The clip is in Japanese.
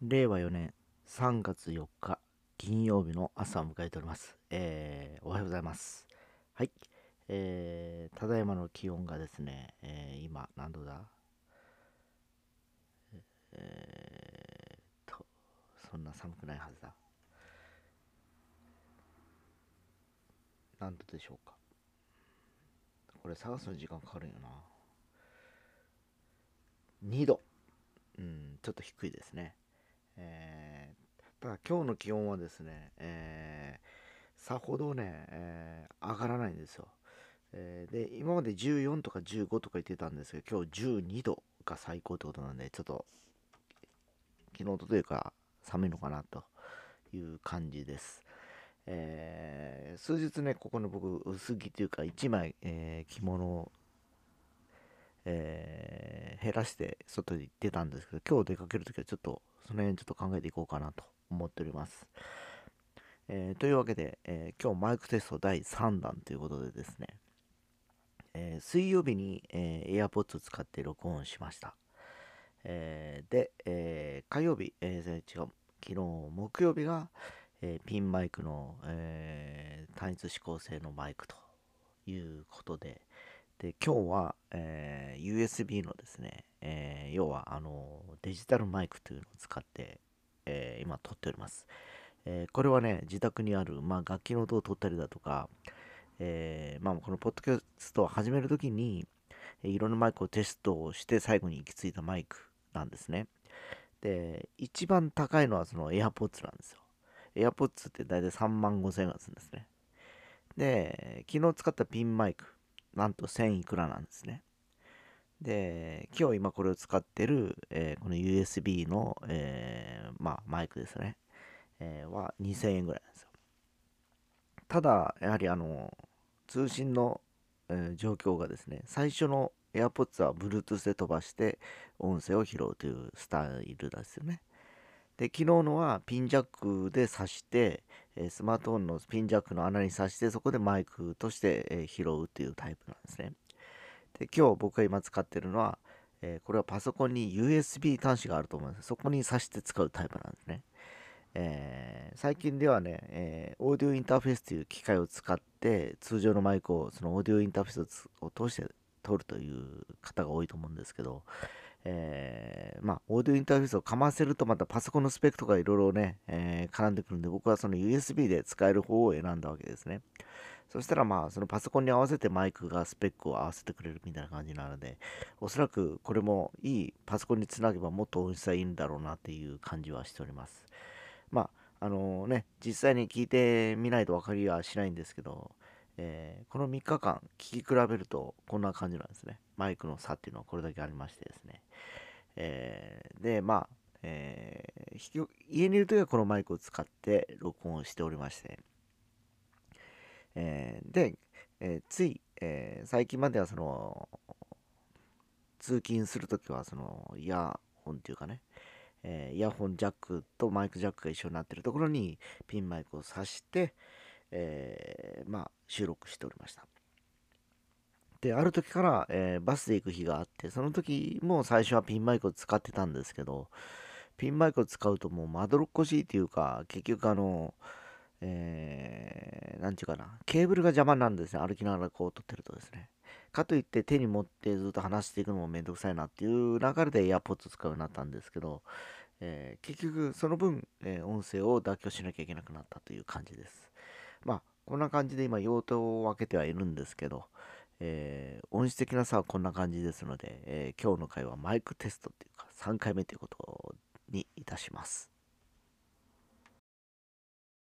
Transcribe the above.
令和4年3月4日金曜日の朝を迎えております。えー、おはようございます。はい。えー、ただいまの気温がですね、えー、今何度だ？えー、と、そんな寒くないはずだ。何度でしょうか？これ探すの時間かかるよな。2度。うん、ちょっと低いですね。えー、ただ今日の気温はですね、えー、さほどね、えー上がらないんですよ。えーで、今まで14とか15とか言ってたんですけど、今日12度が最高ってことなんで、ちょっと、昨日とというか寒いのかなという感じです。えー数日ね、ここの僕、薄着というか、1枚、えー着物をえー減らして外に出たんですけど今日出かけるときはちょっとその辺ちょっと考えていこうかなと思っております、えーというわけで、えー今日マイクテスト第3弾ということでですね、えー水曜日に、えー AirPods を使って録音しました、えーで、えー火曜日、えー違う昨日木曜日が、えーピンマイクの、えー単一指向性のマイクということで、で今日は、えー USB のですね、えー要はあのデジタルマイクというのを使って、えー今撮っております、えこれはね自宅にある、まあ、楽器の音を撮ったりだとか、えまあ、このポッドキャストを始めるときにいろんなマイクをテストをして最後に行き着いたマイクなんですね。で一番高いのはその AirPods なんですよ。AirPods って大体3万5千円がするんですね。で昨日使ったピンマイクなんと1000いくらなんですね。で、今日今これを使ってる、えーこの USB の、えーまあ、マイクですね、えーは2000円ぐらいなんですよ。ただ、やはりあの、通信の、え状況がですね、最初の AirPods は Bluetooth で飛ばして音声を拾うというスタイルですよね。で、昨日のはピンジャックで挿して、えスマートフォンのピンジャックの穴に挿して、そこでマイクとして、え拾うというタイプなんですね。で、今日僕が今使ってるのは、えこれはパソコンに USB 端子があると思うんです。そこに挿して使うタイプなんですね。えー最近ではね、えーオーディオインターフェースという機械を使って通常のマイクをそのオーディオインターフェースを通して撮るという方が多いと思うんですけど、えーまあ、オーディオインターフェースをかませるとまたパソコンのスペックとかいろいろね、えー絡んでくるんで僕はその USB で使える方を選んだわけですね。そしたらまあそのパソコンに合わせてマイクがスペックを合わせてくれるみたいな感じなのでおそらくこれもいいパソコンにつなげばもっと音質はいいんだろうなっていう感じはしております。まああのね実際に聞いてみないと分かりはしないんですけど、えーこの3日間聞き比べるとこんな感じなんですね。マイクの差っていうのはこれだけありましてですね。えーでまあ、えー家にいる時はこのマイクを使って録音をしておりまして、えーで、えーつい、え最近まではその通勤するときはそのイヤホンっていうかね、えイヤホンジャックとマイクジャックが一緒になってるところにピンマイクを挿して、えーまあ、収録しておりました。で、ある時から、えーバスで行く日があって、その時も最初はピンマイクを使ってたんですけど、ピンマイクを使うともうまどろっこしいっていうか、結局あの、えー、ていうかな、ケーブルが邪魔なんですね。歩きながらこう撮ってるとですね。かといって手に持ってずっと話していくのもめんどくさいなっていう流れで AirPods 使うようになったんですけど、えー結局その分、えー音声を妥協しなきゃいけなくなったという感じです。まあ、こんな感じで今用途を分けてはいるんですけど、えー音質的な差はこんな感じですので、えー今日の回はマイクテストっていうか3回目ということにいたします。